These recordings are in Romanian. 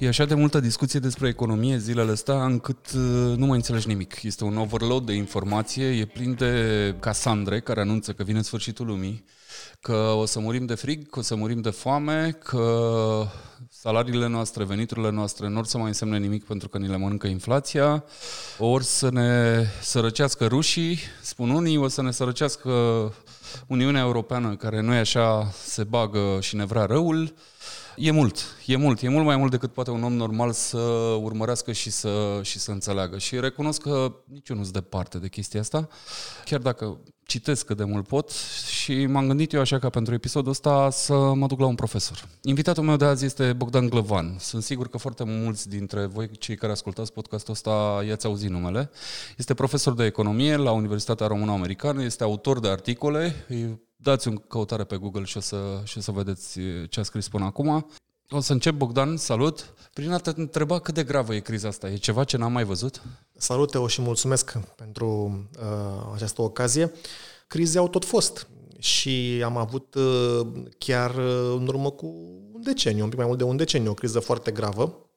E așa de multă discuție despre economie zilele astea încât uh, nu mai înțelegi nimic. Este un overload de informație, e plin de Casandre care anunță că vine sfârșitul lumii, că o să murim de frig, că o să murim de foame, că salariile noastre, veniturile noastre nu or să mai însemne nimic pentru că ni le mănâncă inflația, ori să ne sărăcească rușii, spun unii, o să ne sărăcească Uniunea Europeană, care nu e așa, se bagă și ne vrea răul. E mult, e mult, e mult mai mult decât poate un om normal să urmărească și să, și să înțeleagă. Și recunosc că nici eu nu sunt departe de chestia asta, chiar dacă citesc cât de mult pot și m-am gândit eu așa ca pentru episodul ăsta să mă duc la un profesor. Invitatul meu de azi este Bogdan Glăvan. Sunt sigur că foarte mulți dintre voi, cei care ascultați podcastul ăsta, i-ați auzit numele. Este profesor de economie la Universitatea Română-Americană, este autor de articole, dați un căutare pe Google și o să, și o să vedeți ce a scris până acum. O să încep, Bogdan, salut. Prin a te întreba cât de gravă e criza asta. E ceva ce n-am mai văzut? Salut, Teo, și mulțumesc pentru uh, această ocazie. Crize au tot fost și am avut uh, chiar uh, în urmă cu un deceniu, un pic mai mult de un deceniu, o criză foarte gravă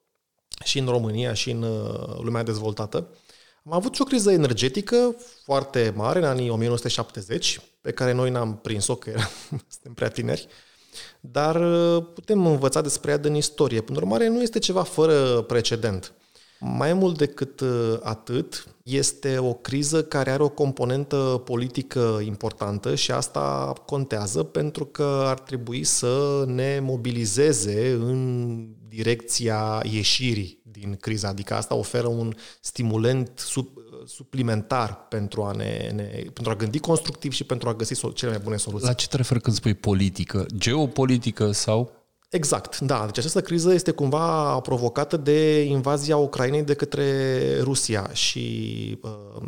și în România și în uh, lumea dezvoltată. Am avut și o criză energetică foarte mare în anii 1970, pe care noi n-am prins-o, că suntem prea tineri, dar uh, putem învăța despre ea din istorie. Până urmare, nu este ceva fără precedent. Mai mult decât uh, atât, este o criză care are o componentă politică importantă și asta contează pentru că ar trebui să ne mobilizeze în direcția ieșirii din criza, adică asta oferă un stimulent sub, suplimentar pentru a, ne, ne, pentru a gândi constructiv și pentru a găsi cele mai bune soluții. La ce te referi când spui politică? Geopolitică sau? Exact, da. Deci această criză este cumva provocată de invazia Ucrainei de către Rusia și uh,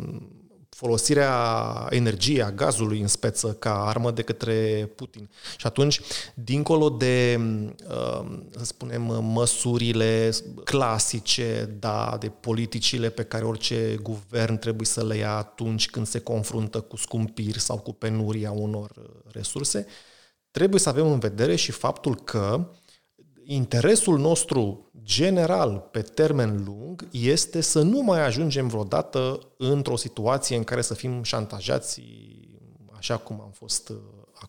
folosirea energiei, a gazului în speță ca armă de către Putin. Și atunci, dincolo de, uh, să spunem, măsurile clasice, da, de politicile pe care orice guvern trebuie să le ia atunci când se confruntă cu scumpiri sau cu penuria unor resurse, trebuie să avem în vedere și faptul că interesul nostru general pe termen lung este să nu mai ajungem vreodată într-o situație în care să fim șantajați așa cum am fost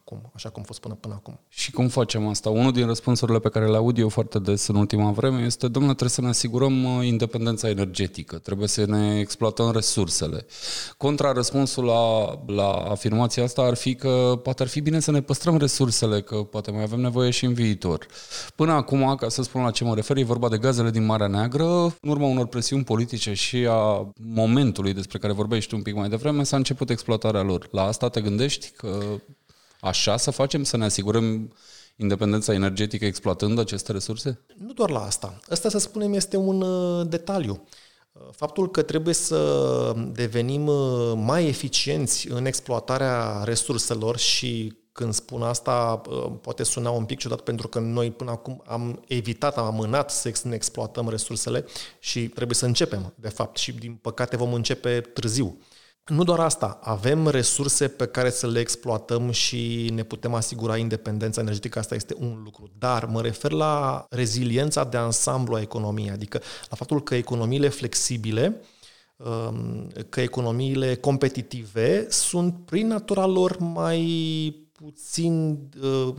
acum, așa cum a fost până până acum. Și cum facem asta? Unul din răspunsurile pe care le aud eu foarte des în ultima vreme este, domnule, trebuie să ne asigurăm uh, independența energetică, trebuie să ne exploatăm resursele. Contra răspunsul la, la afirmația asta ar fi că poate ar fi bine să ne păstrăm resursele, că poate mai avem nevoie și în viitor. Până acum, ca să spun la ce mă refer, e vorba de gazele din Marea Neagră, în urma unor presiuni politice și a momentului despre care vorbești un pic mai devreme, s-a început exploatarea lor. La asta te gândești că așa să facem, să ne asigurăm independența energetică exploatând aceste resurse? Nu doar la asta. Asta, să spunem, este un uh, detaliu. Uh, faptul că trebuie să devenim uh, mai eficienți în exploatarea resurselor și când spun asta, poate suna un pic ciudat pentru că noi până acum am evitat, am amânat să ne exploatăm resursele și trebuie să începem, de fapt, și din păcate vom începe târziu. Nu doar asta, avem resurse pe care să le exploatăm și ne putem asigura independența energetică, asta este un lucru. Dar mă refer la reziliența de ansamblu a economiei, adică la faptul că economiile flexibile, um, că economiile competitive sunt prin natura lor mai puțin uh,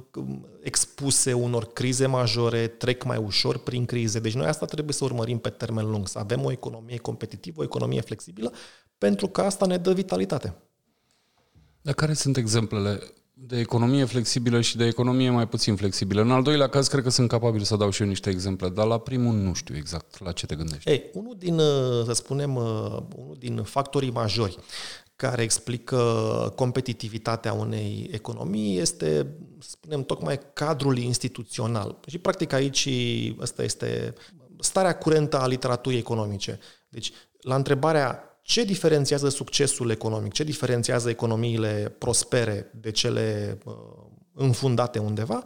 expuse unor crize majore, trec mai ușor prin crize. Deci noi asta trebuie să urmărim pe termen lung, să avem o economie competitivă, o economie flexibilă, pentru că asta ne dă vitalitate. Dar care sunt exemplele de economie flexibilă și de economie mai puțin flexibilă? În al doilea caz, cred că sunt capabil să dau și eu niște exemple, dar la primul nu știu exact la ce te gândești. Ei, unul din, uh, să spunem, uh, unul din factorii majori care explică competitivitatea unei economii este, spunem, tocmai cadrul instituțional. Și practic aici asta este starea curentă a literaturii economice. Deci, la întrebarea ce diferențiază succesul economic, ce diferențiază economiile prospere de cele uh, înfundate undeva,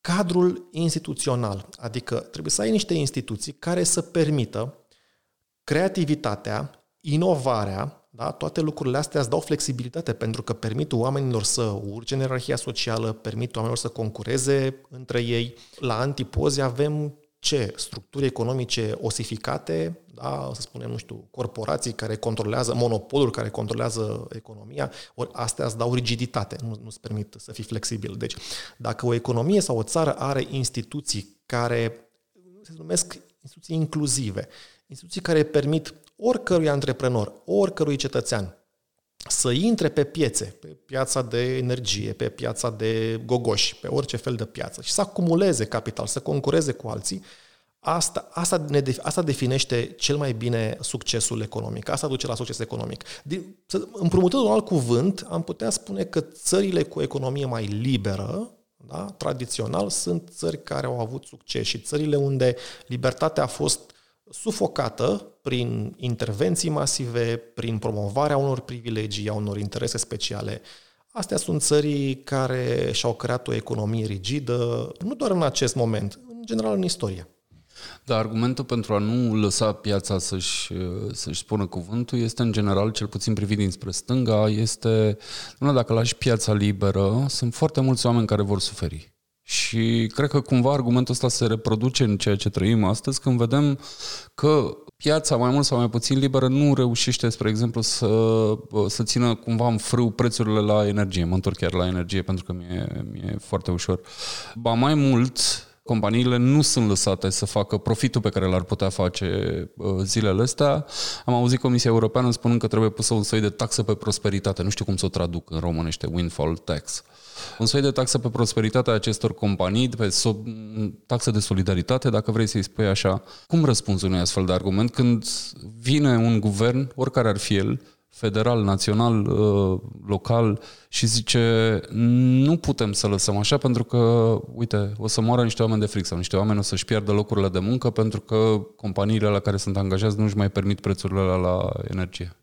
cadrul instituțional. Adică trebuie să ai niște instituții care să permită creativitatea, inovarea, da? Toate lucrurile astea îți dau flexibilitate pentru că permit oamenilor să urce în ierarhia socială, permit oamenilor să concureze între ei. La antipoze avem ce? Structuri economice osificate, da, să spunem, nu știu, corporații care controlează, monopoluri care controlează economia, ori astea îți dau rigiditate, nu, nu-ți permit să fii flexibil. Deci, dacă o economie sau o țară are instituții care se numesc instituții inclusive, instituții care permit oricărui antreprenor, oricărui cetățean să intre pe piețe, pe piața de energie, pe piața de gogoși, pe orice fel de piață și să acumuleze capital, să concureze cu alții, asta, asta, ne, asta definește cel mai bine succesul economic. Asta duce la succes economic. Împrumutând un alt cuvânt, am putea spune că țările cu economie mai liberă, da, tradițional, sunt țări care au avut succes și țările unde libertatea a fost sufocată prin intervenții masive, prin promovarea unor privilegii, a unor interese speciale. Astea sunt țării care și-au creat o economie rigidă, nu doar în acest moment, în general în istorie. Dar argumentul pentru a nu lăsa piața să-și, să-și spună cuvântul este, în general, cel puțin privit dinspre stânga, este, nu, dacă lași piața liberă, sunt foarte mulți oameni care vor suferi. Și cred că cumva argumentul ăsta se reproduce în ceea ce trăim astăzi, când vedem că piața, mai mult sau mai puțin liberă, nu reușește, spre exemplu, să, să țină cumva în frâu prețurile la energie. Mă întorc chiar la energie pentru că mi-e, mi-e foarte ușor. Ba mai mult, companiile nu sunt lăsate să facă profitul pe care l-ar putea face zilele astea. Am auzit Comisia Europeană spunând că trebuie pusă un soi de taxă pe prosperitate. Nu știu cum să o traduc în românește, windfall tax un soi de taxă pe prosperitatea acestor companii, pe so- taxă de solidaritate, dacă vrei să-i spui așa. Cum răspunzi unui astfel de argument când vine un guvern, oricare ar fi el, federal, național, uh, local și zice nu putem să lăsăm așa pentru că, uite, o să moară niște oameni de fric sau niște oameni o să-și pierdă locurile de muncă pentru că companiile la care sunt angajați nu își mai permit prețurile la, la energie.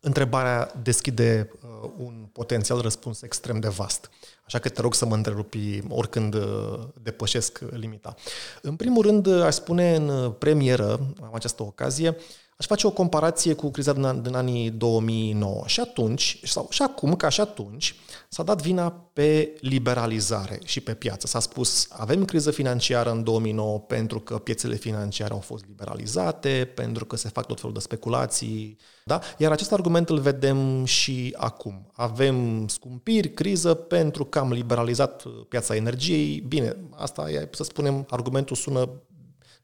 Întrebarea deschide uh, un potențial răspuns extrem de vast. Așa că te rog să mă întrerupi oricând uh, depășesc limita. În primul rând, aș spune în premieră, am această ocazie, aș face o comparație cu criza din, din anii 2009. Și atunci, sau și acum, ca și atunci, s-a dat vina pe liberalizare și pe piață. S-a spus, avem criză financiară în 2009 pentru că piețele financiare au fost liberalizate, pentru că se fac tot felul de speculații, da? Iar acest argument îl vedem și acum. Avem scumpiri, criză, pentru că am liberalizat piața energiei. Bine, asta e, să spunem, argumentul sună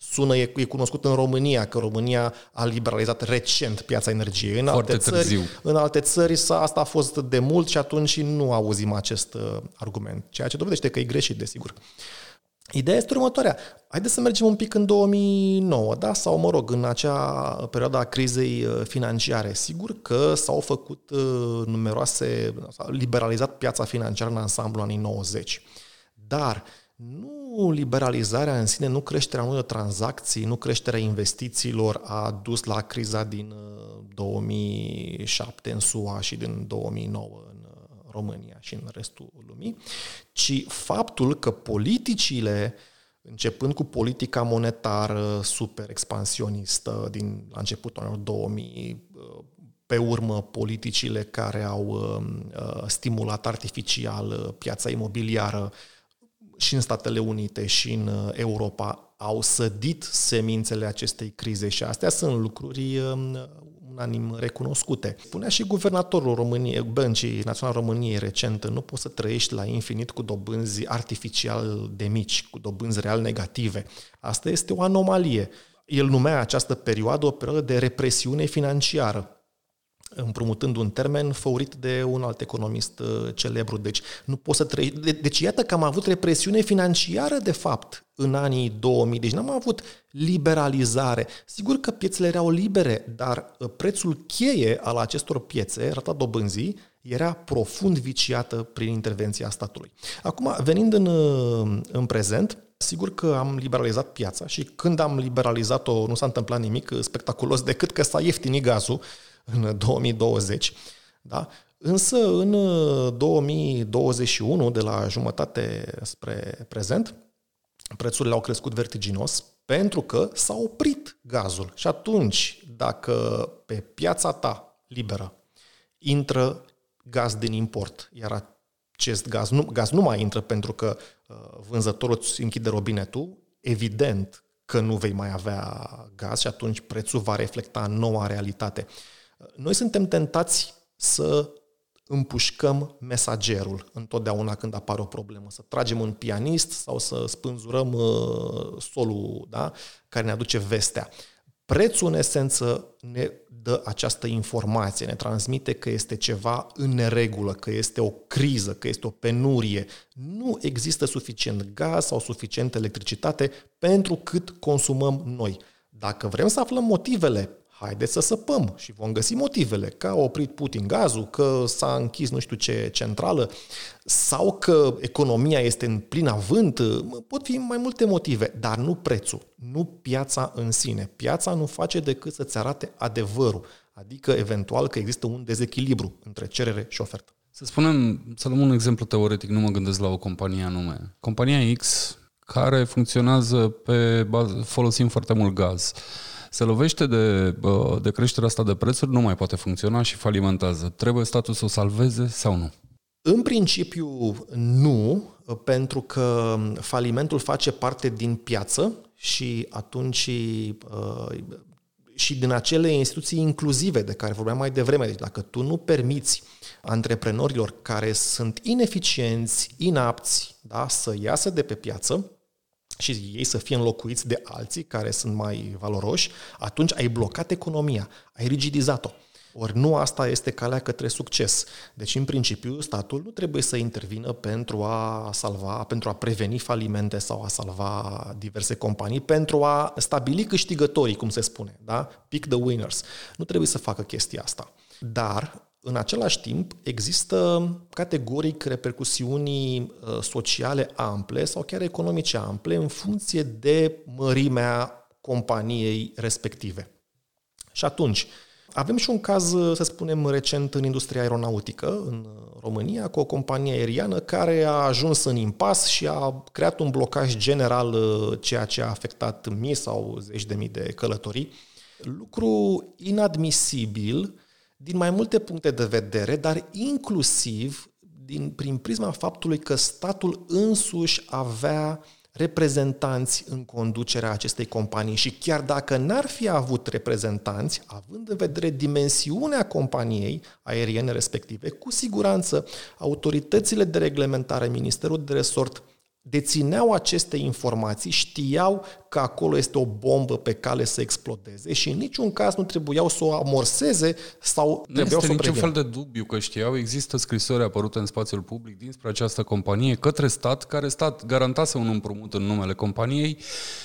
sună, e, e cunoscut în România, că România a liberalizat recent piața energiei. În Foarte alte târziu. țări, în alte țări asta a fost de mult și atunci nu auzim acest uh, argument, ceea ce dovedește că e greșit, desigur. Ideea este următoarea. Haideți să mergem un pic în 2009, da? sau mă rog, în acea perioadă a crizei uh, financiare. Sigur că s-au făcut uh, numeroase, s-a liberalizat piața financiară în ansamblu anii 90. Dar nu liberalizarea în sine, nu creșterea numărului de tranzacții, nu creșterea investițiilor a dus la criza din 2007 uh, în SUA și din 2009 în uh, România și în restul lumii, ci faptul că politicile începând cu politica monetară super expansionistă din la începutul anilor 2000, uh, pe urmă politicile care au stimulat artificial piața imobiliară, și în Statele Unite și în uh, Europa au sădit semințele acestei crize și astea sunt lucruri um, unanim recunoscute. Spunea și guvernatorul României, Băncii Naționale României recent, nu poți să trăiești la infinit cu dobânzi artificial de mici, cu dobânzi real negative. Asta este o anomalie. El numea această perioadă o perioadă de represiune financiară împrumutând un termen făurit de un alt economist uh, celebru. Deci nu poți să trăi... Deci iată că am avut represiune financiară, de fapt, în anii 2000. Deci n-am avut liberalizare. Sigur că piețele erau libere, dar uh, prețul cheie al acestor piețe, rata dobânzii, era profund viciată prin intervenția statului. Acum, venind în, uh, în prezent, Sigur că am liberalizat piața și când am liberalizat-o nu s-a întâmplat nimic spectaculos decât că s-a ieftinit gazul în 2020. Da? Însă în 2021, de la jumătate spre prezent, prețurile au crescut vertiginos pentru că s-a oprit gazul. Și atunci, dacă pe piața ta liberă intră gaz din import, iar acest gaz nu, gaz nu mai intră pentru că uh, vânzătorul îți închide robinetul, evident că nu vei mai avea gaz și atunci prețul va reflecta noua realitate. Noi suntem tentați să împușcăm mesagerul întotdeauna când apare o problemă. Să tragem un pianist sau să spânzurăm uh, solul da? care ne aduce vestea. Prețul, în esență, ne dă această informație, ne transmite că este ceva în neregulă, că este o criză, că este o penurie. Nu există suficient gaz sau suficient electricitate pentru cât consumăm noi. Dacă vrem să aflăm motivele haideți să săpăm și vom găsi motivele, că a oprit Putin gazul, că s-a închis nu știu ce centrală sau că economia este în plin avânt, pot fi mai multe motive, dar nu prețul, nu piața în sine. Piața nu face decât să-ți arate adevărul, adică eventual că există un dezechilibru între cerere și ofertă. Să spunem, să luăm un exemplu teoretic, nu mă gândesc la o companie anume. Compania X care funcționează pe bază, folosind foarte mult gaz se lovește de, de creșterea asta de prețuri, nu mai poate funcționa și falimentează. Trebuie statul să o salveze sau nu? În principiu nu, pentru că falimentul face parte din piață și atunci uh, și din acele instituții inclusive de care vorbeam mai devreme. Deci dacă tu nu permiți antreprenorilor care sunt ineficienți, inapți, da, să iasă de pe piață, și ei să fie înlocuiți de alții care sunt mai valoroși, atunci ai blocat economia, ai rigidizat-o. Ori nu asta este calea către succes. Deci, în principiu, statul nu trebuie să intervină pentru a salva, pentru a preveni falimente sau a salva diverse companii, pentru a stabili câștigătorii, cum se spune, da? Pick the winners. Nu trebuie să facă chestia asta. Dar în același timp, există categoric repercusiuni uh, sociale ample sau chiar economice ample în funcție de mărimea companiei respective. Și atunci, avem și un caz, uh, să spunem, recent în industria aeronautică, în România, cu o companie aeriană care a ajuns în impas și a creat un blocaj general, uh, ceea ce a afectat mii sau zeci de mii de călătorii. Lucru inadmisibil din mai multe puncte de vedere, dar inclusiv din, prin prisma faptului că statul însuși avea reprezentanți în conducerea acestei companii și chiar dacă n-ar fi avut reprezentanți, având în vedere dimensiunea companiei aeriene respective, cu siguranță autoritățile de reglementare, Ministerul de Resort dețineau aceste informații, știau că acolo este o bombă pe cale să explodeze și în niciun caz nu trebuiau să o amorseze sau nu trebuiau este să o niciun fel de dubiu că știau. Există scrisori apărute în spațiul public dinspre această companie către stat, care stat garantase un împrumut în numele companiei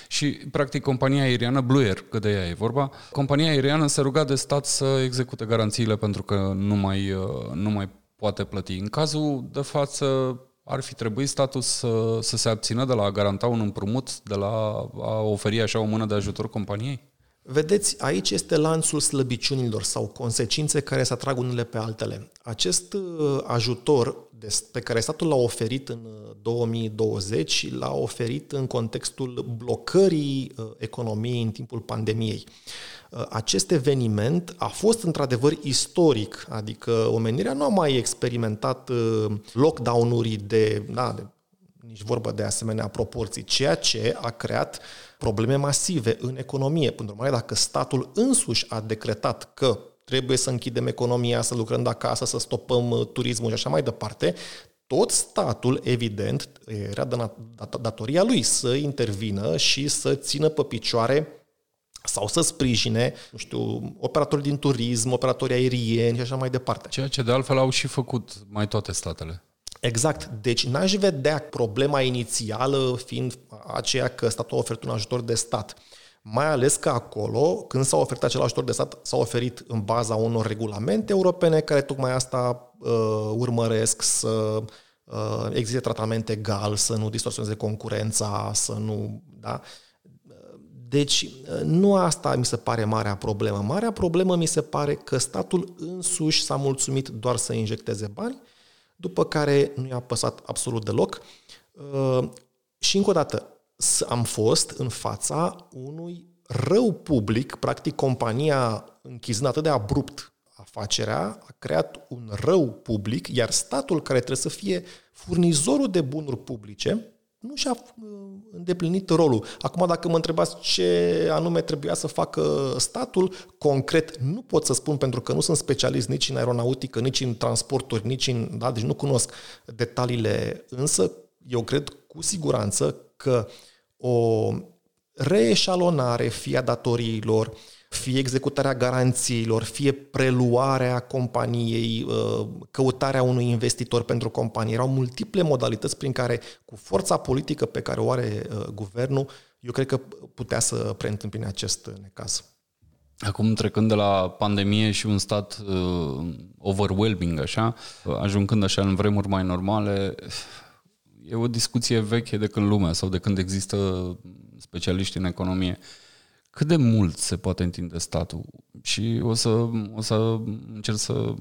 și, practic, compania aeriană Blue Air, că de ea e vorba, compania aeriană se ruga de stat să execute garanțiile pentru că nu mai, uh, nu mai poate plăti. În cazul de față, ar fi trebuit statul să, să se abțină de la a garanta un împrumut, de la a oferi așa o mână de ajutor companiei? Vedeți, aici este lanțul slăbiciunilor sau consecințe care se atrag unele pe altele. Acest uh, ajutor pe care statul l-a oferit în 2020 uh, l-a oferit în contextul blocării uh, economiei în timpul pandemiei. Acest eveniment a fost într-adevăr istoric, adică omenirea nu a mai experimentat lockdown-uri de, da, de nici vorbă de asemenea proporții, ceea ce a creat probleme masive în economie. Până urmare, dacă statul însuși a decretat că trebuie să închidem economia, să lucrăm de acasă, să stopăm uh, turismul și așa mai departe, tot statul, evident, era de datoria lui să intervină și să țină pe picioare sau să sprijine, nu știu, operatori din turism, operatori aerieni și așa mai departe. Ceea ce de altfel au și făcut mai toate statele. Exact. Deci n-aș vedea problema inițială fiind aceea că statul a oferit un ajutor de stat. Mai ales că acolo, când s-a oferit acel ajutor de stat, s-a oferit în baza unor regulamente europene care tocmai asta uh, urmăresc să uh, existe tratament egal, să nu distorsioneze concurența, să nu... Da? Deci, uh, nu asta mi se pare marea problemă. Marea problemă mi se pare că statul însuși s-a mulțumit doar să injecteze bani după care nu i-a păsat absolut deloc. Uh, și încă o dată, am fost în fața unui rău public, practic compania închizând atât de abrupt afacerea, a creat un rău public, iar statul care trebuie să fie furnizorul de bunuri publice, nu și-a uh, îndeplinit rolul. Acum, dacă mă întrebați ce anume trebuia să facă statul, concret nu pot să spun pentru că nu sunt specialist nici în aeronautică, nici în transporturi, nici în... Da, deci nu cunosc detaliile, însă eu cred cu siguranță că o reeșalonare fie a datoriilor, fie executarea garanțiilor, fie preluarea companiei, uh, căutarea unui investitor pentru companie. Erau multiple modalități prin care, cu forța politică pe care o are uh, guvernul, eu cred că putea să preîntâmpine acest necaz. Acum, trecând de la pandemie și un stat uh, overwhelming, așa, ajungând așa în vremuri mai normale, e o discuție veche de când lumea sau de când există specialiști în economie. Cât de mult se poate întinde statul? Și o să, o să încerc să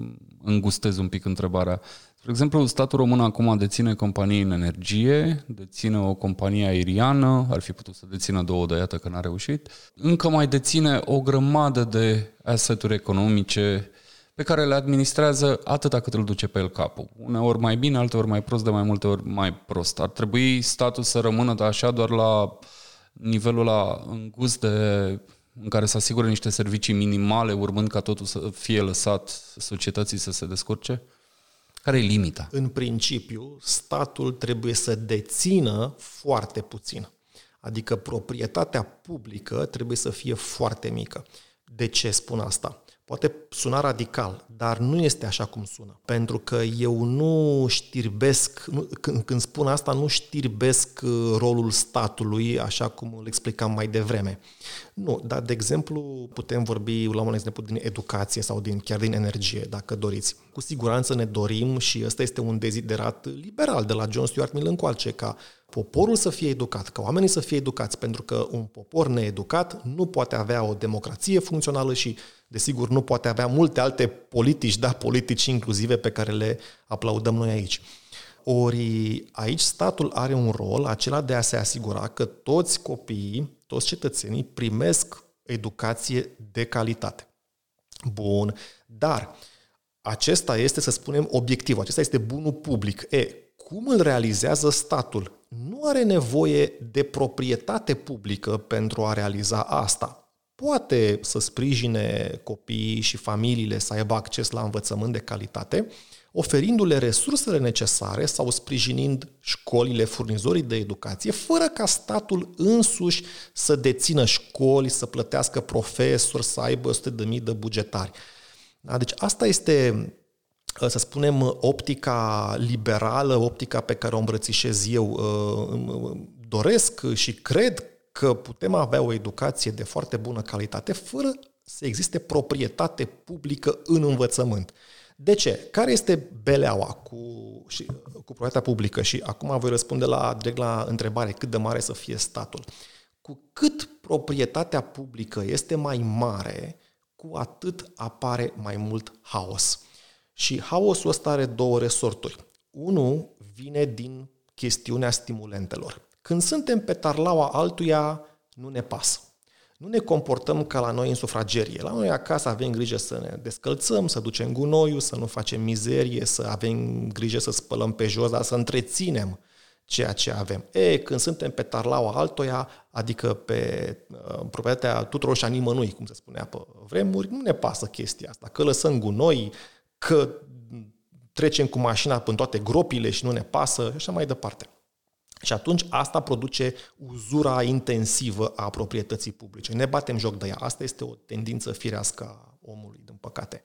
îngustez un pic întrebarea. Spre exemplu, statul român acum deține companii în energie, deține o companie aeriană, ar fi putut să dețină două, de iată că n-a reușit. Încă mai deține o grămadă de aseturi economice pe care le administrează atâta cât îl duce pe el capul. Uneori mai bine, alteori mai prost, de mai multe ori mai prost. Ar trebui statul să rămână așa doar la nivelul la îngust de, în care să asigure niște servicii minimale, urmând ca totul să fie lăsat societății să se descurce? Care e limita? În principiu, statul trebuie să dețină foarte puțin. Adică proprietatea publică trebuie să fie foarte mică. De ce spun asta? Poate suna radical, dar nu este așa cum sună. Pentru că eu nu știrbesc, nu, când, când spun asta, nu știrbesc uh, rolul statului, așa cum îl explicam mai devreme. Nu, dar, de exemplu, putem vorbi la un exemplu din educație sau din, chiar din energie, dacă doriți. Cu siguranță ne dorim și ăsta este un deziderat liberal de la John Stuart Mill încoace, ca poporul să fie educat, ca oamenii să fie educați, pentru că un popor needucat nu poate avea o democrație funcțională și, desigur, nu poate avea multe alte politici, da, politici inclusive pe care le aplaudăm noi aici. Ori aici statul are un rol acela de a se asigura că toți copiii, toți cetățenii primesc educație de calitate. Bun, dar acesta este, să spunem, obiectivul, acesta este bunul public. E, cum îl realizează statul? Nu are nevoie de proprietate publică pentru a realiza asta. Poate să sprijine copiii și familiile să aibă acces la învățământ de calitate, oferindu-le resursele necesare sau sprijinind școlile, furnizorii de educație, fără ca statul însuși să dețină școli, să plătească profesori, să aibă 100.000 de bugetari. Da? Deci asta este, să spunem, optica liberală, optica pe care o îmbrățișez eu. Doresc și cred că putem avea o educație de foarte bună calitate fără să existe proprietate publică în învățământ. De ce? Care este beleaua cu, și, cu proprietatea publică? Și acum voi răspunde la, direct la întrebare, cât de mare să fie statul. Cu cât proprietatea publică este mai mare, cu atât apare mai mult haos. Și haosul ăsta are două resorturi. Unul vine din chestiunea stimulentelor. Când suntem pe tarlaua altuia, nu ne pasă nu ne comportăm ca la noi în sufragerie. La noi acasă avem grijă să ne descălțăm, să ducem gunoiul, să nu facem mizerie, să avem grijă să spălăm pe jos, dar să întreținem ceea ce avem. E, când suntem pe tarlaua altoia, adică pe uh, proprietatea tuturor și a nimănui, cum se spunea pe vremuri, nu ne pasă chestia asta. Că lăsăm gunoi, că trecem cu mașina până toate gropile și nu ne pasă și așa mai departe. Și atunci asta produce uzura intensivă a proprietății publice. Ne batem joc de ea. Asta este o tendință firească a omului, din păcate.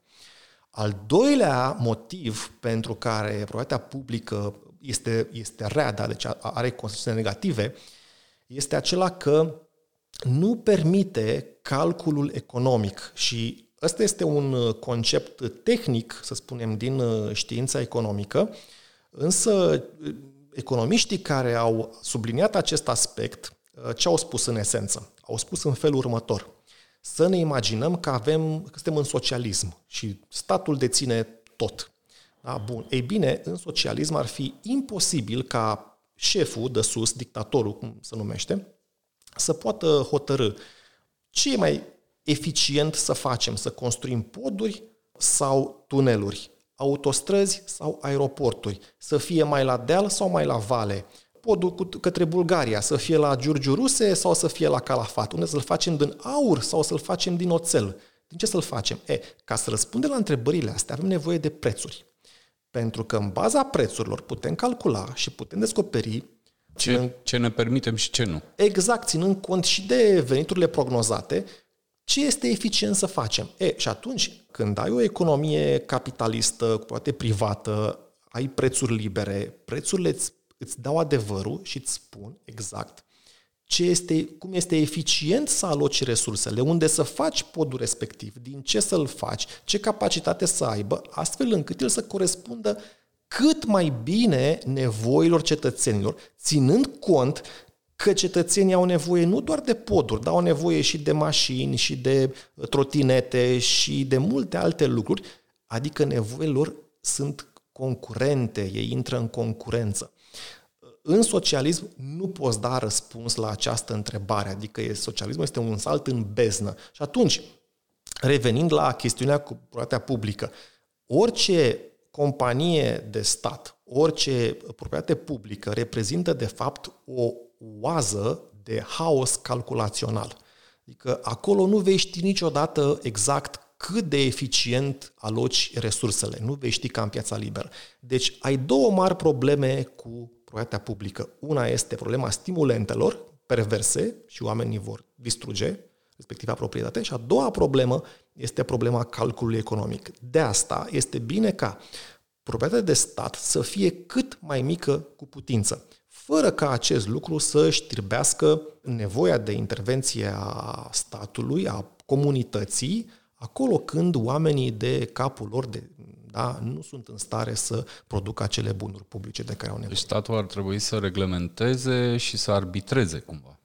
Al doilea motiv pentru care proprietatea publică este, este rea, da, deci are consecințe negative, este acela că nu permite calculul economic și ăsta este un concept tehnic, să spunem, din știința economică, însă economiștii care au subliniat acest aspect, uh, ce au spus în esență? Au spus în felul următor. Să ne imaginăm că avem, că suntem în socialism și statul deține tot. Da? Bun. Ei bine, în socialism ar fi imposibil ca șeful de sus, dictatorul, cum se numește, să poată hotărâ ce e mai eficient să facem, să construim poduri sau tuneluri autostrăzi sau aeroporturi, să fie mai la deal sau mai la vale, podul către Bulgaria, să fie la Giurgiu Ruse sau să fie la Calafat? Unde să-l facem din aur sau să-l facem din oțel? Din ce să-l facem? E, ca să răspundem la întrebările astea, avem nevoie de prețuri. Pentru că în baza prețurilor putem calcula și putem descoperi ce, ce ne permitem și ce nu. Exact, ținând cont și de veniturile prognozate, ce este eficient să facem? E, și atunci, când ai o economie capitalistă, poate privată, ai prețuri libere, prețurile îți, îți dau adevărul și îți spun exact ce este, cum este eficient să aloci resursele, unde să faci podul respectiv, din ce să-l faci, ce capacitate să aibă, astfel încât el să corespundă cât mai bine nevoilor cetățenilor, ținând cont că cetățenii au nevoie nu doar de poduri, dar au nevoie și de mașini, și de trotinete, și de multe alte lucruri, adică nevoile lor sunt concurente, ei intră în concurență. În socialism nu poți da răspuns la această întrebare, adică socialismul este un salt în beznă. Și atunci, revenind la chestiunea cu proprietatea publică, orice companie de stat, orice proprietate publică reprezintă de fapt o oază de haos calculațional. Adică acolo nu vei ști niciodată exact cât de eficient aloci resursele. Nu vei ști ca în piața liberă. Deci ai două mari probleme cu proprietatea publică. Una este problema stimulentelor perverse și oamenii vor distruge respectiva proprietate și a doua problemă este problema calculului economic. De asta este bine ca proprietatea de stat să fie cât mai mică cu putință, fără ca acest lucru să știrbească nevoia de intervenție a statului, a comunității, acolo când oamenii de capul lor, de, da, nu sunt în stare să producă acele bunuri publice de care au nevoie. Deci statul ar trebui să reglementeze și să arbitreze cumva.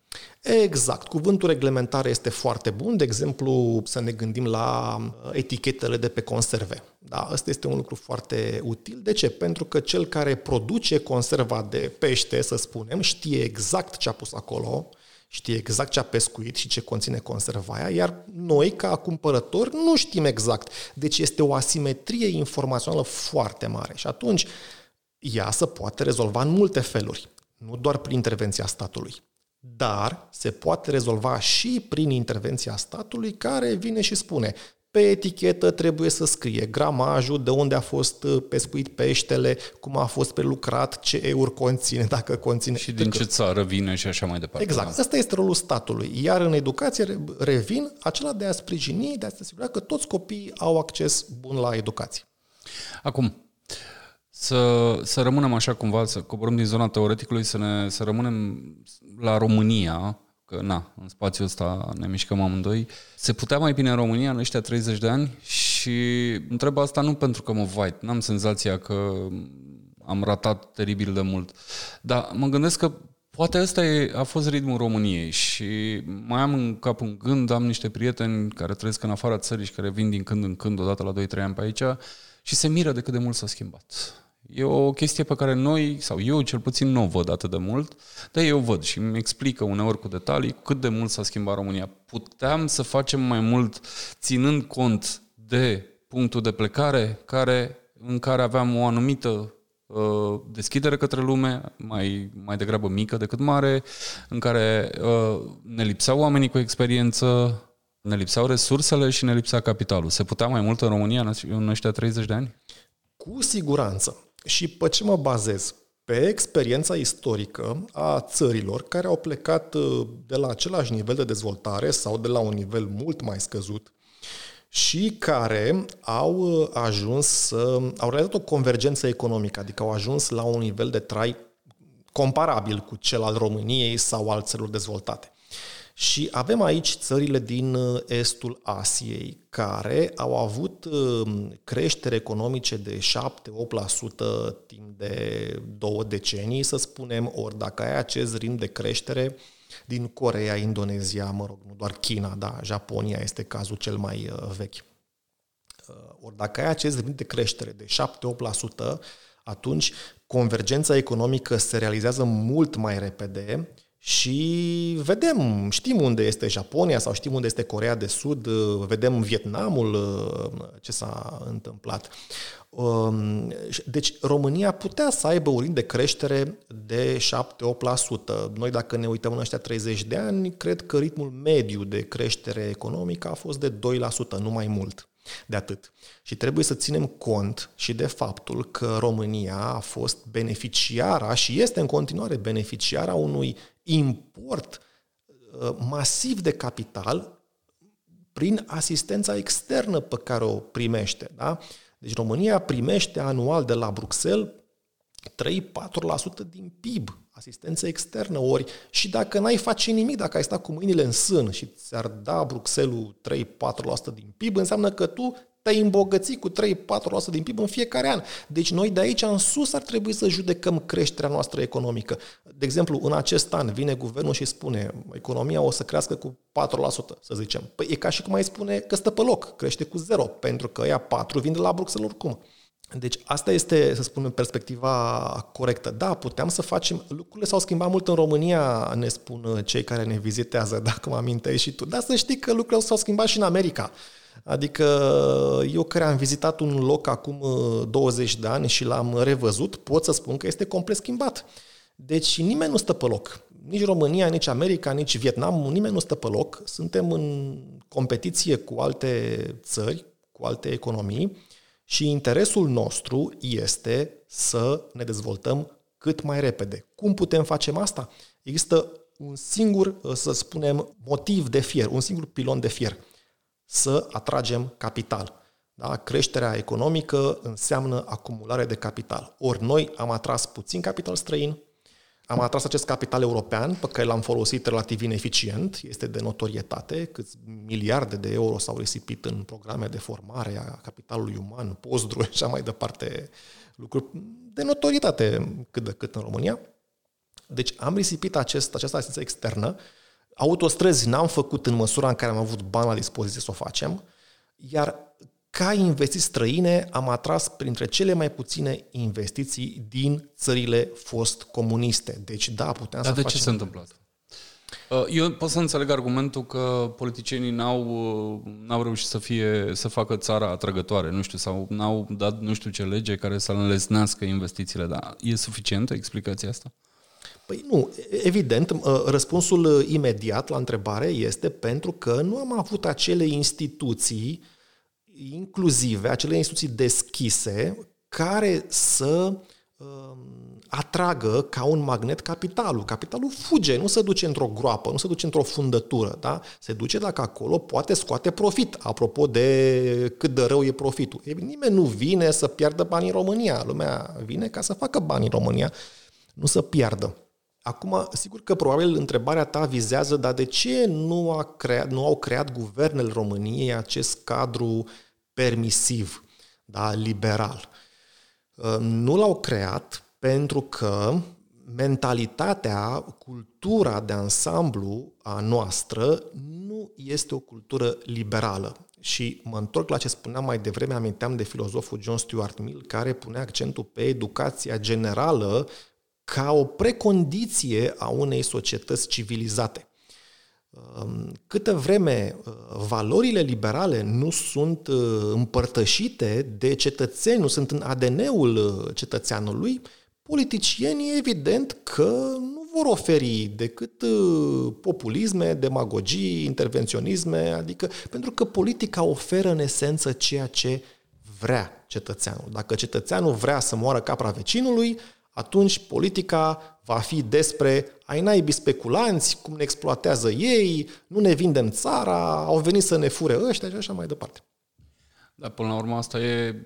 Exact. Cuvântul reglementare este foarte bun. De exemplu, să ne gândim la uh, etichetele de pe conserve. Da, asta este un lucru foarte util. De ce? Pentru că cel care produce conserva de pește, să spunem, știe exact ce a pus acolo, știe exact ce a pescuit și ce conține conserva aia, iar noi, ca cumpărători, nu știm exact. Deci este o asimetrie informațională foarte mare. Și atunci, ea se poate rezolva în multe feluri, nu doar prin intervenția statului dar se poate rezolva și prin intervenția statului care vine și spune pe etichetă trebuie să scrie gramajul, de unde a fost uh, pescuit peștele, cum a fost prelucrat, ce eur conține, dacă conține. Și din ce țară vine și așa mai departe. Exact. Asta este rolul statului. Iar în educație revin acela de a sprijini, de a se asigura că toți copiii au acces bun la educație. Acum, să, să rămânem așa cumva, să coborâm din zona teoreticului, să, ne, să rămânem la România, că na, în spațiul ăsta ne mișcăm amândoi, se putea mai bine în România în ăștia 30 de ani și întreb asta nu pentru că mă vai, n-am senzația că am ratat teribil de mult, dar mă gândesc că Poate ăsta e, a fost ritmul României și mai am în cap un gând, am niște prieteni care trăiesc în afara țării și care vin din când în când, odată la 2-3 ani pe aici și se miră de cât de mult s-a schimbat. E o chestie pe care noi, sau eu cel puțin nu o văd atât de mult, dar eu văd și îmi explică uneori cu detalii cât de mult s-a schimbat România. Puteam să facem mai mult ținând cont de punctul de plecare care, în care aveam o anumită uh, deschidere către lume, mai, mai degrabă mică decât mare, în care uh, ne lipseau oamenii cu experiență, ne lipseau resursele și ne lipsea capitalul. Se putea mai mult în România în ăștia 30 de ani? Cu siguranță. Și pe ce mă bazez? Pe experiența istorică a țărilor care au plecat uh, de la același nivel de dezvoltare sau de la un nivel mult mai scăzut și care au uh, ajuns să, au realizat o convergență economică, adică au ajuns la un nivel de trai comparabil cu cel al României sau al țărilor dezvoltate. Și avem aici țările din uh, estul Asiei, care au avut uh, creștere economice de 7-8% timp de două decenii, să spunem, ori dacă ai acest ritm de creștere din Corea, Indonezia, mă rog, nu doar China, da, Japonia este cazul cel mai uh, vechi. Ori dacă ai acest ritm de creștere de 7-8%, atunci convergența economică se realizează mult mai repede și vedem, știm unde este Japonia sau știm unde este Corea de Sud, vedem Vietnamul, ce s-a întâmplat. Um, deci România putea să aibă un ritm de creștere de 7-8%. Noi dacă ne uităm în ăștia 30 de ani, cred că ritmul mediu de creștere economică a fost de 2%, nu mai mult de atât. Și trebuie să ținem cont și de faptul că România a fost beneficiara și este în continuare beneficiara unui import uh, masiv de capital prin asistența externă pe care o primește. Da? Deci România primește anual de la Bruxelles 3-4% din PIB, asistență externă, ori și dacă n-ai face nimic, dacă ai sta cu mâinile în sân și ți-ar da Bruxelles 3-4% din PIB, înseamnă că tu te-ai îmbogățit cu 3-4% din PIB în fiecare an. Deci noi de aici în sus ar trebui să judecăm creșterea noastră economică. De exemplu, în acest an vine guvernul și spune economia o să crească cu 4%, să zicem. Păi e ca și cum ai spune că stă pe loc, crește cu 0, pentru că ea 4 vin de la Bruxelles oricum. Deci asta este, să spunem, perspectiva corectă. Da, puteam să facem... Lucrurile s-au schimbat mult în România, ne spun cei care ne vizitează, dacă mă amintești și tu. Dar să știi că lucrurile s-au schimbat și în America. Adică eu care am vizitat un loc acum 20 uh, de ani și l-am revăzut, pot să spun că este complet schimbat. Deci nimeni nu stă pe loc. Nici România, nici America, nici Vietnam, nimeni nu stă pe loc. Suntem în competiție cu alte țări, cu alte economii și interesul nostru este să ne dezvoltăm cât mai repede. Cum putem face asta? Există un singur, să spunem, motiv de fier, un singur pilon de fier – să atragem capital. Da? Creșterea economică înseamnă acumulare de capital. Ori noi am atras puțin capital străin, am atras acest capital european pe care l-am folosit relativ ineficient, este de notorietate, câți miliarde de euro s-au risipit în programe de formare a capitalului uman, postdru și așa mai departe, lucruri de notorietate cât de cât în România. Deci am risipit acest, această asistență externă Autostrăzi n-am făcut în măsura în care am avut bani la dispoziție să o facem, iar ca investiții străine am atras printre cele mai puține investiții din țările fost comuniste. Deci da, puteam Dar să de facem... ce s-a întâmplat? Uh, eu pot să înțeleg argumentul că politicienii n-au, uh, n-au reușit să, fie, să facă țara atrăgătoare, nu știu, sau n-au dat nu știu ce lege care să înlesnească investițiile, dar e suficientă explicația asta? Păi nu, evident, răspunsul uh, imediat la întrebare este pentru că nu am avut acele instituții inclusive, acele instituții deschise care să um, atragă ca un magnet capitalul. Capitalul fuge, nu se duce într-o groapă, nu se duce într-o fundătură, da? Se duce dacă acolo poate scoate profit. Apropo de cât de rău e profitul. E, nimeni nu vine să piardă bani în România. Lumea vine ca să facă bani în România, nu să piardă. Acum, sigur că probabil întrebarea ta vizează, dar de ce nu, a creat, nu au creat guvernele României acest cadru permisiv, da, liberal? Uh, nu l-au creat pentru că mentalitatea, cultura de ansamblu a noastră nu este o cultură liberală. Și mă întorc la ce spuneam mai devreme, aminteam de filozoful John Stuart Mill, care pune accentul pe educația generală ca o precondiție a unei societăți civilizate. Um, câtă vreme uh, valorile liberale nu sunt uh, împărtășite de cetățeni, nu sunt în ADN-ul uh, cetățeanului, politicienii evident că nu vor oferi decât populisme, demagogii, intervenționisme, adică pentru că politica oferă în esență ceea ce vrea cetățeanul. Dacă cetățeanul vrea să moară capra vecinului, atunci politica va fi despre ai naibii speculanți, cum ne exploatează ei, nu ne vindem țara, au venit să ne fure ăștia și așa mai departe. Da, până la urmă asta e...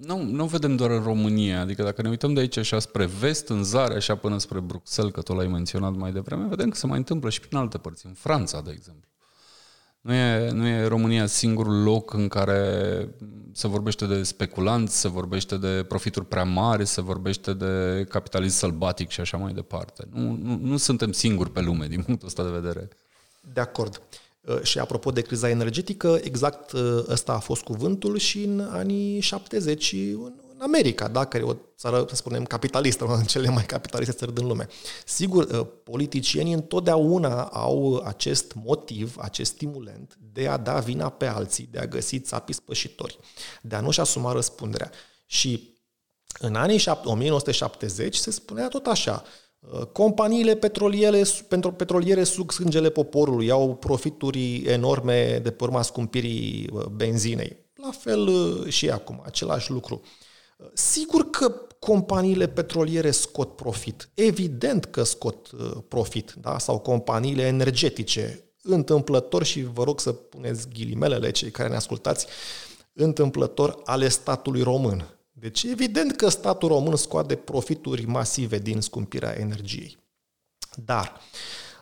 Nu, nu vedem doar în România, adică dacă ne uităm de aici așa spre vest, în zare, așa până spre Bruxelles, că tu l-ai menționat mai devreme, vedem că se mai întâmplă și prin alte părți, în Franța, de exemplu. Nu e, nu e România singurul loc în care se vorbește de speculanți, se vorbește de profituri prea mari, se vorbește de capitalism sălbatic și așa mai departe. Nu, nu, nu suntem singuri pe lume din punctul ăsta de vedere. De acord. Uh, și apropo de criza energetică, exact uh, ăsta a fost cuvântul și în anii 70 în în America, da, care e o țară, să spunem, capitalistă, una dintre cele mai capitaliste țări din lume. Sigur, uh, politicienii întotdeauna au acest motiv, acest stimulent de a da vina pe alții, de a găsi țapii spășitori, de a nu-și asuma răspunderea. Și în anii 1970 se spunea tot așa, uh, companiile petroliere, pentru petroliere suc sângele poporului, au profituri enorme de pe urma scumpirii uh, benzinei. La fel uh, și acum, același lucru. Sigur că companiile petroliere scot profit. Evident că scot profit, da? sau companiile energetice, întâmplător și vă rog să puneți ghilimelele cei care ne ascultați, întâmplător ale statului român. Deci evident că statul român scoate profituri masive din scumpirea energiei. Dar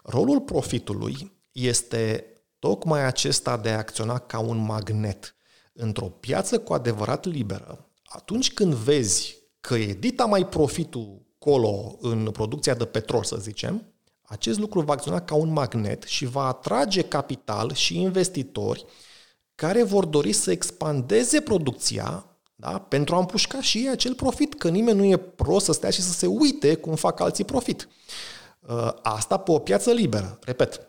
rolul profitului este tocmai acesta de a acționa ca un magnet. Într-o piață cu adevărat liberă, atunci când vezi că e dita mai profitul colo în producția de petrol, să zicem, acest lucru va acționa ca un magnet și va atrage capital și investitori care vor dori să expandeze producția da? pentru a împușca și ei acel profit, că nimeni nu e prost să stea și să se uite cum fac alții profit. Uh, asta pe o piață liberă, repet.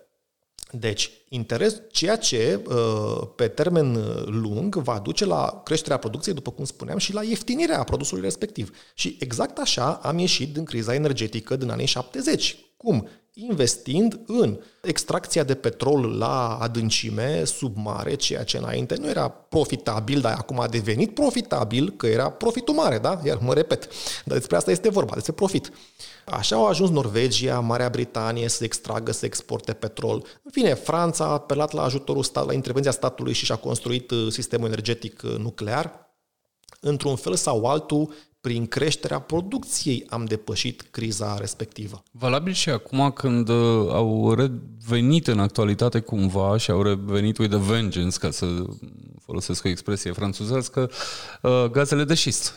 Deci, interes, ceea ce uh, pe termen lung va duce la creșterea producției, după cum spuneam, și la ieftinirea produsului respectiv. Și exact așa am ieșit din criza energetică din anii 70. Cum? Investind în extracția de petrol la adâncime, sub mare, ceea ce înainte nu era profitabil, dar acum a devenit profitabil, că era profitul mare, da? Iar mă repet, dar despre asta este vorba, despre profit. Așa au ajuns Norvegia, Marea Britanie să extragă, să exporte petrol. În fine, Franța a apelat la ajutorul stat, la intervenția statului și și-a construit uh, sistemul energetic uh, nuclear. Într-un fel sau altul, prin creșterea producției am depășit criza respectivă. Valabil și acum când uh, au revenit în actualitate cumva și au revenit with a vengeance, ca să folosesc o expresie franțuzească, uh, gazele de șist.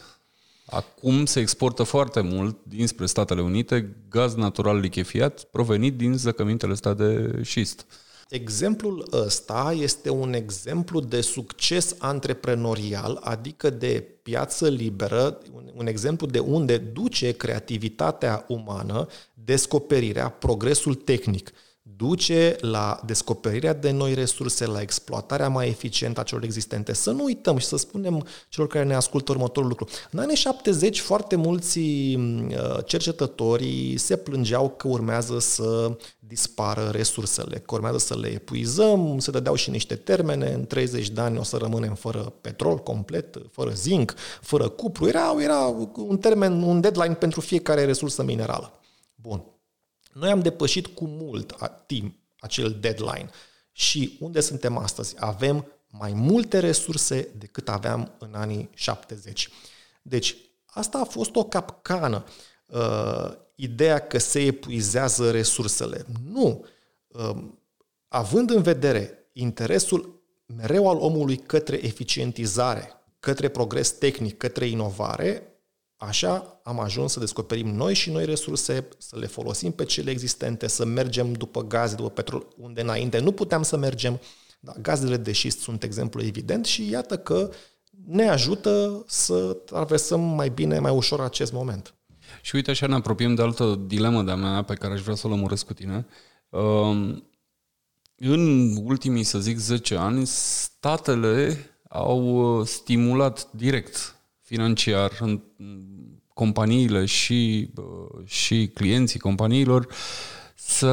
Acum se exportă foarte mult dinspre Statele Unite gaz natural lichefiat provenit din zăcămintele ăsta de șist. Exemplul ăsta este un exemplu de succes antreprenorial, adică de piață liberă, un exemplu de unde duce creativitatea umană, descoperirea, progresul tehnic duce la descoperirea de noi resurse, la exploatarea mai eficientă a celor existente. Să nu uităm și să spunem celor care ne ascultă următorul lucru. În anii 70, foarte mulți uh, cercetători se plângeau că urmează să dispară resursele, că urmează să le epuizăm, se dădeau și niște termene, în 30 de ani o să rămânem fără petrol complet, fără zinc, fără cupru. Era, era un termen, un deadline pentru fiecare resursă minerală. Bun. Noi am depășit cu mult timp acel deadline. Și unde suntem astăzi? Avem mai multe resurse decât aveam în anii 70. Deci, asta a fost o capcană. Uh, ideea că se epuizează resursele. Nu. Uh, având în vedere interesul mereu al omului către eficientizare, către progres tehnic, către inovare, Așa am ajuns să descoperim noi și noi resurse, să le folosim pe cele existente, să mergem după gaze, după petrol, unde înainte nu puteam să mergem. Da, gazele de șist sunt exemplu evident și iată că ne ajută să traversăm mai bine, mai ușor acest moment. Și uite, așa ne apropiem de altă dilemă de-a mea pe care aș vrea să o lămuresc cu tine. Um, în ultimii, să zic, 10 ani, statele au uh, stimulat direct financiar în companiile și, și clienții companiilor să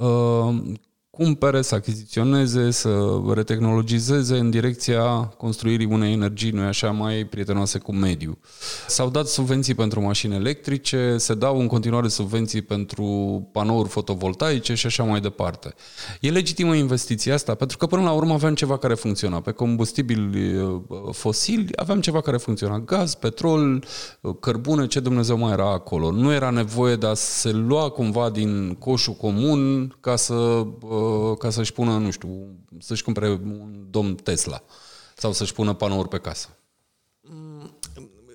uh, cumpere, să achiziționeze, să retehnologizeze în direcția construirii unei energii, nu așa, mai prietenoase cu mediul. S-au dat subvenții pentru mașini electrice, se dau în continuare subvenții pentru panouri fotovoltaice și așa mai departe. E legitimă investiția asta, pentru că până la urmă aveam ceva care funcționa. Pe combustibili uh, fosili aveam ceva care funcționa. Gaz, petrol, uh, cărbune, ce Dumnezeu mai era acolo. Nu era nevoie de a se lua cumva din coșul comun ca să uh, ca să-și pună, nu știu, să-și cumpere un domn Tesla sau să-și pună panouri pe casă?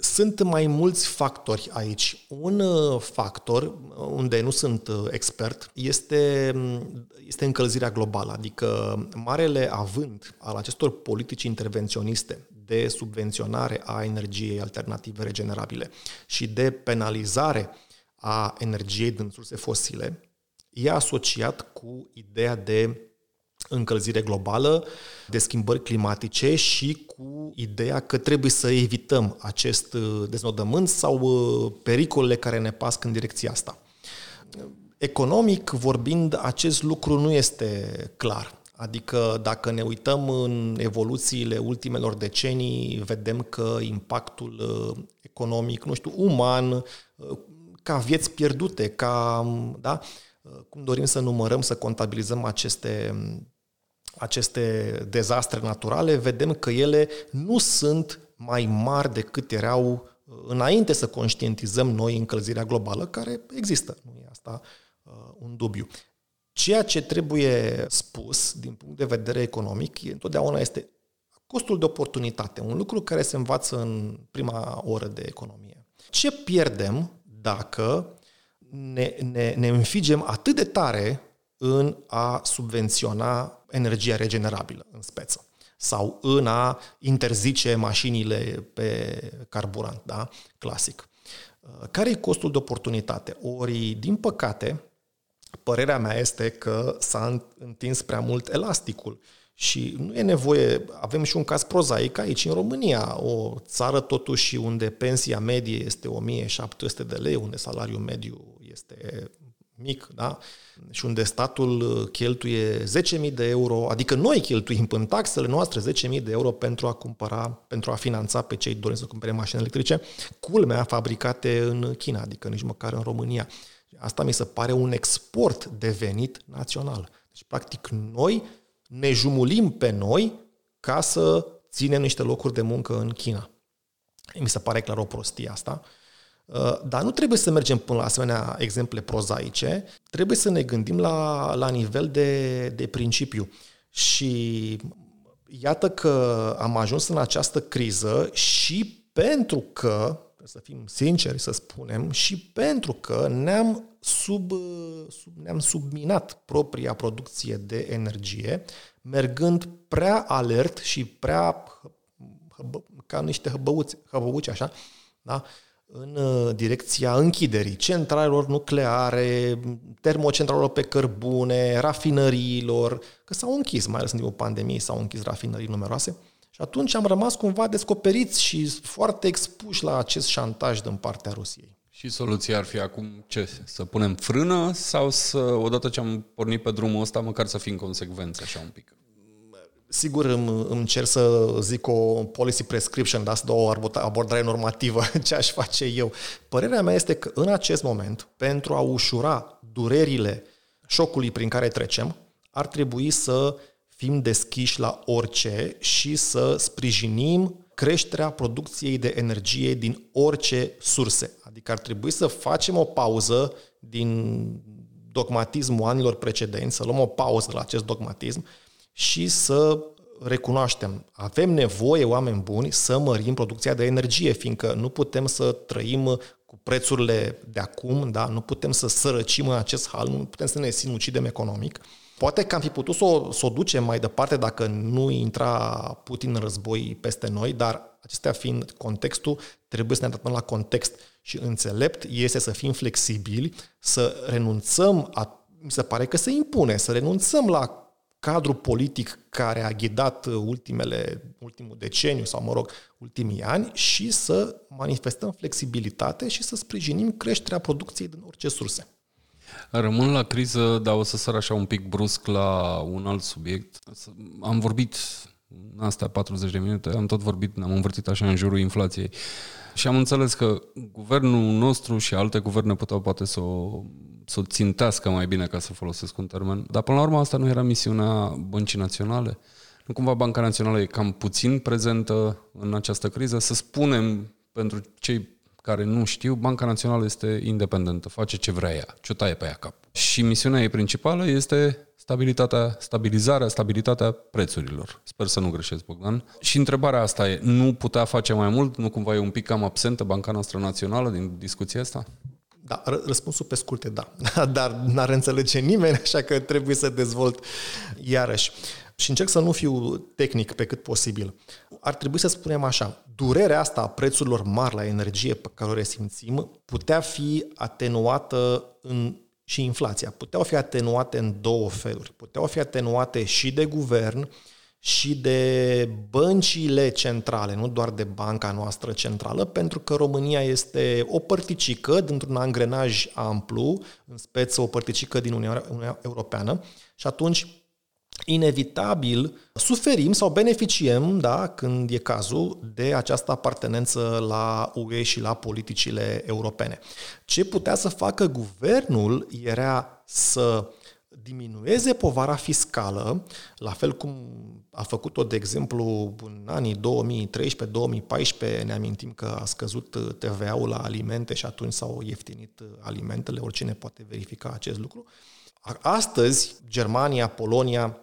Sunt mai mulți factori aici. Un uh, factor, unde nu sunt uh, expert, este, este încălzirea globală, adică marele avânt al acestor politici intervenționiste de subvenționare a energiei alternative regenerabile și de penalizare a energiei din surse fosile, e asociat cu ideea de încălzire globală, de schimbări climatice și cu ideea că trebuie să evităm acest uh, deznodământ sau uh, pericolele care ne pasc în direcția asta. Economic vorbind, acest lucru nu este clar. Adică dacă ne uităm în evoluțiile ultimelor decenii, vedem că impactul uh, economic, nu știu, uman, ca vieți pierdute, ca, da, cum dorim să numărăm, să contabilizăm aceste aceste dezastre naturale, vedem că ele nu sunt mai mari decât erau uh, înainte să conștientizăm noi încălzirea globală, care există. Nu e asta uh, un dubiu. Ceea ce trebuie spus din punct de vedere economic întotdeauna este costul de oportunitate, un lucru care se învață în prima oră de economie. Ce pierdem dacă ne, ne, ne înfigem atât de tare în a subvenționa energia regenerabilă în speță sau în a interzice mașinile pe carburant, da? clasic. Uh, care e costul de oportunitate? Ori, din păcate, părerea mea este că s-a întins prea mult elasticul și nu e nevoie, avem și un caz prozaic aici în România, o țară totuși unde pensia medie este 1700 de lei, unde salariul mediu este mic, da? și unde statul uh, cheltuie 10.000 de euro, adică noi cheltuim în taxele noastre 10.000 de euro pentru a cumpăra, pentru a finanța pe cei doresc să cumpere mașini electrice, culmea fabricate în China, adică nici măcar în România. Asta mi se pare un export de venit național. Deci, practic, noi ne jumulim pe noi ca să ținem niște locuri de muncă în China. Mi se pare clar o prostie asta. Uh, dar nu trebuie să mergem până la asemenea exemple prozaice, trebuie să ne gândim la, la nivel de, de principiu. Și iată că am ajuns în această criză și pentru că, să fim sinceri să spunem, și pentru că ne-am, sub, sub, ne-am subminat propria producție de energie, mergând prea alert și prea hăbă, ca niște hăbăuți, hăbăuți așa, da? În uh, direcția închiderii centralelor nucleare, termocentralelor pe cărbune, rafinăriilor, că s-au închis, mai ales în timpul pandemiei, s-au închis rafinării numeroase. Și atunci am rămas cumva descoperiți și foarte expuși la acest șantaj din partea Rusiei. Și soluția ar fi acum ce? Să punem frână sau să, odată ce am pornit pe drumul ăsta, măcar să fim consecvenți așa un pic? Sigur îmi, îmi cer să zic o policy prescription, da, să dau o abordare normativă, ce aș face eu. Părerea mea este că în acest moment, pentru a ușura durerile șocului prin care trecem, ar trebui să fim deschiși la orice și să sprijinim creșterea producției de energie din orice surse. Adică ar trebui să facem o pauză din dogmatismul anilor precedenți, să luăm o pauză la acest dogmatism și să recunoaștem, avem nevoie, oameni buni, să mărim producția de energie, fiindcă nu putem să trăim cu prețurile de acum, da? nu putem să sărăcim în acest hal, nu putem să ne sinucidem economic. Poate că am fi putut să o, să o ducem mai departe dacă nu intra Putin în război peste noi, dar acestea fiind contextul, trebuie să ne adaptăm la context și înțelept este să fim flexibili, să renunțăm, a, mi se pare că se impune, să renunțăm la cadru politic care a ghidat ultimele, ultimul deceniu sau, mă rog, ultimii ani și să manifestăm flexibilitate și să sprijinim creșterea producției din orice surse. Rămân la criză, dar o să sar așa un pic brusc la un alt subiect. Am vorbit astea 40 de minute, am tot vorbit, am învârtit așa în jurul inflației. Și am înțeles că guvernul nostru și alte guverne puteau poate să o, să o țintească mai bine, ca să folosesc un termen. Dar până la urmă asta nu era misiunea băncii naționale. Nu cumva Banca Națională e cam puțin prezentă în această criză. Să spunem, pentru cei care nu știu, Banca Națională este independentă, face ce vrea ea, ce o taie pe ea cap. Și misiunea ei principală este stabilitatea, stabilizarea, stabilitatea prețurilor. Sper să nu greșesc, Bogdan. Și întrebarea asta e, nu putea face mai mult? Nu cumva e un pic cam absentă Banca noastră națională din discuția asta? Da, răspunsul pe scurt e da. Dar n-ar înțelege nimeni, așa că trebuie să dezvolt iarăși. Și încerc să nu fiu tehnic pe cât posibil. Ar trebui să spunem așa, durerea asta a prețurilor mari la energie pe care o resimțim putea fi atenuată în și inflația puteau fi atenuate în două feluri. Puteau fi atenuate și de guvern și de băncile centrale, nu doar de banca noastră centrală, pentru că România este o părticică dintr-un angrenaj amplu, în speță o părticică din Uniunea Europeană și atunci inevitabil suferim sau beneficiem, da, când e cazul, de această apartenență la UE și la politicile europene. Ce putea să facă guvernul era să diminueze povara fiscală, la fel cum a făcut-o, de exemplu, în anii 2013-2014, ne amintim că a scăzut TVA-ul la alimente și atunci s-au ieftinit alimentele, oricine poate verifica acest lucru. Astăzi, Germania, Polonia,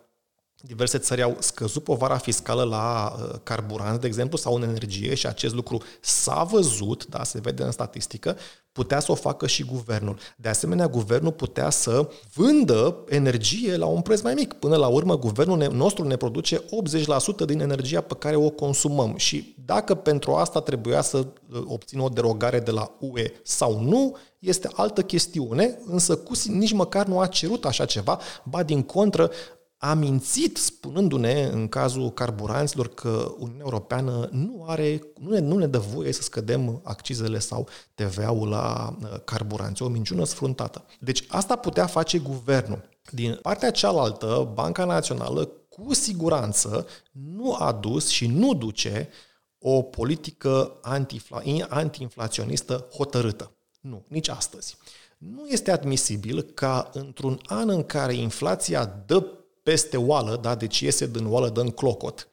diverse țări au scăzut povara fiscală la uh, carburanți, de exemplu, sau în energie și acest lucru s-a văzut, da, se vede în statistică, putea să o facă și guvernul. De asemenea, guvernul putea să vândă energie la un preț mai mic. Până la urmă, guvernul nostru ne produce 80% din energia pe care o consumăm și dacă pentru asta trebuia să uh, obțină o derogare de la UE sau nu, este altă chestiune, însă cu, nici măcar nu a cerut așa ceva, ba din contră, a mințit spunându-ne în cazul carburanților că Uniunea Europeană nu are, nu ne, nu ne dă voie să scădem accizele sau TVA-ul la uh, carburanți. O minciună sfruntată. Deci asta putea face guvernul. Din partea cealaltă, Banca Națională cu siguranță nu a dus și nu duce o politică anti-inflaționistă hotărâtă. Nu, nici astăzi. Nu este admisibil ca într-un an în care inflația dă peste oală, da? deci iese din oală, dă în clocot.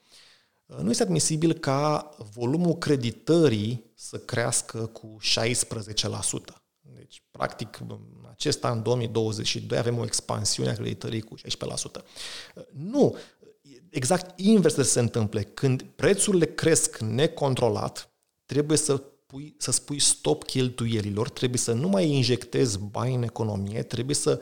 Nu este admisibil ca volumul creditării să crească cu 16%. Deci, practic, în acest an 2022 avem o expansiune a creditării cu 16%. Nu, exact invers se întâmple. Când prețurile cresc necontrolat, trebuie să pui, să spui stop cheltuielilor, trebuie să nu mai injectezi bani în economie, trebuie să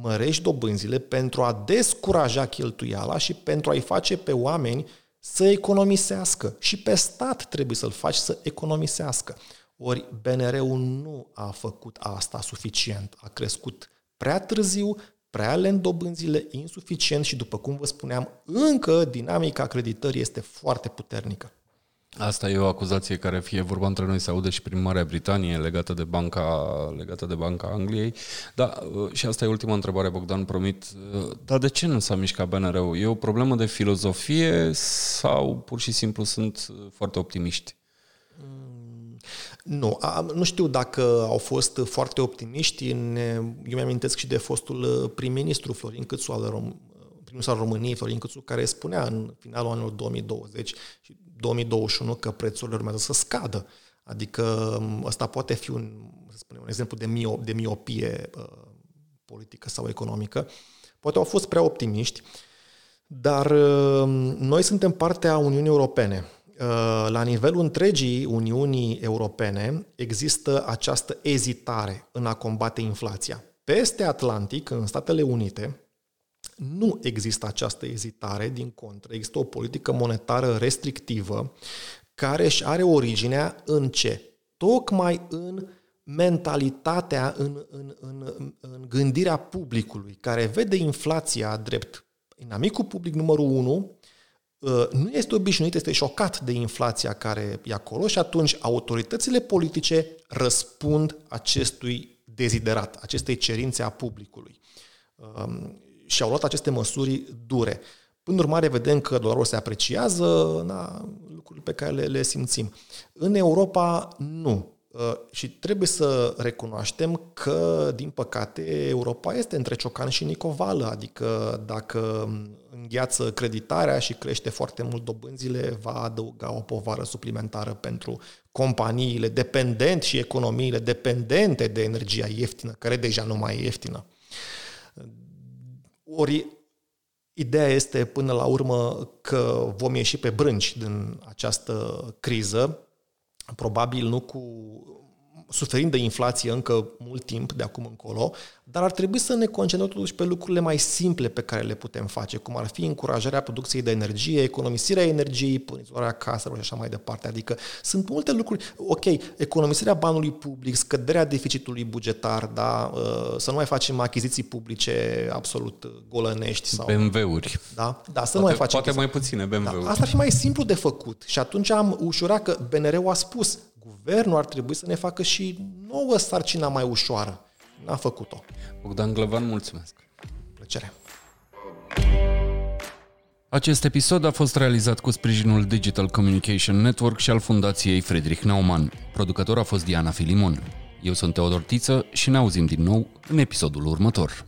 mărești dobânzile pentru a descuraja cheltuiala și pentru a-i face pe oameni să economisească. Și pe stat trebuie să-l faci să economisească. Ori BNR-ul nu a făcut asta suficient. A crescut prea târziu, prea lent dobânzile, insuficient și, după cum vă spuneam, încă dinamica acreditării este foarte puternică. Asta e o acuzație care fie vorba între noi se aude și prin Marea Britanie legată de Banca, legată de Banca Angliei. Da, și asta e ultima întrebare, Bogdan, promit. Dar de ce nu s-a mișcat BNR-ul? E o problemă de filozofie sau pur și simplu sunt foarte optimiști? Mm, nu, a, nu știu dacă au fost foarte optimiști. În, eu mi-amintesc și de fostul prim-ministru Florin Câțu al Rom- primul al României, Florin Câțu, care spunea în finalul anului 2020 și 2021 că prețurile urmează să scadă. Adică ăsta poate fi un, să spunem, un exemplu de, mio, de miopie uh, politică sau economică. Poate au fost prea optimiști, dar uh, noi suntem partea Uniunii Europene. Uh, la nivelul întregii Uniunii Europene există această ezitare în a combate inflația. Peste Atlantic, în Statele Unite, nu există această ezitare, din contră, există o politică monetară restrictivă care își are originea în ce? Tocmai în mentalitatea, în, în, în, în gândirea publicului, care vede inflația drept inamicul public numărul 1, ă, nu este obișnuit, este șocat de inflația care e acolo și atunci autoritățile politice răspund acestui deziderat, acestei cerințe a publicului și au luat aceste măsuri dure. Până urmare, vedem că dolarul se apreciază, na, lucruri pe care le, le simțim. În Europa, nu. Uh, și trebuie să recunoaștem că, din păcate, Europa este între ciocan și nicovală, adică dacă îngheață creditarea și crește foarte mult dobânzile, va adăuga o povară suplimentară pentru companiile dependente și economiile dependente de energia ieftină, care deja nu mai e ieftină. Ori ideea este până la urmă că vom ieși pe brânci din această criză, probabil nu cu suferind de inflație încă mult timp de acum încolo, dar ar trebui să ne concentrăm totuși pe lucrurile mai simple pe care le putem face, cum ar fi încurajarea producției de energie, economisirea energiei, punizarea caselor și așa mai departe. Adică sunt multe lucruri. Ok, economisirea banului public, scăderea deficitului bugetar, da, uh, să nu mai facem achiziții publice absolut golănești. Sau, BMW-uri. Da, da să poate, nu mai facem. Poate mai puține BMW-uri. Da, asta ar fi mai simplu de făcut. Și atunci am ușurat că BNR-ul a spus, guvernul ar trebui să ne facă și nouă sarcina mai ușoară. N-a făcut-o. Bogdan Glăvan, mulțumesc. Plăcere. Acest episod a fost realizat cu sprijinul Digital Communication Network și al Fundației Friedrich Naumann. Producător a fost Diana Filimon. Eu sunt Teodor Tiță și ne auzim din nou în episodul următor.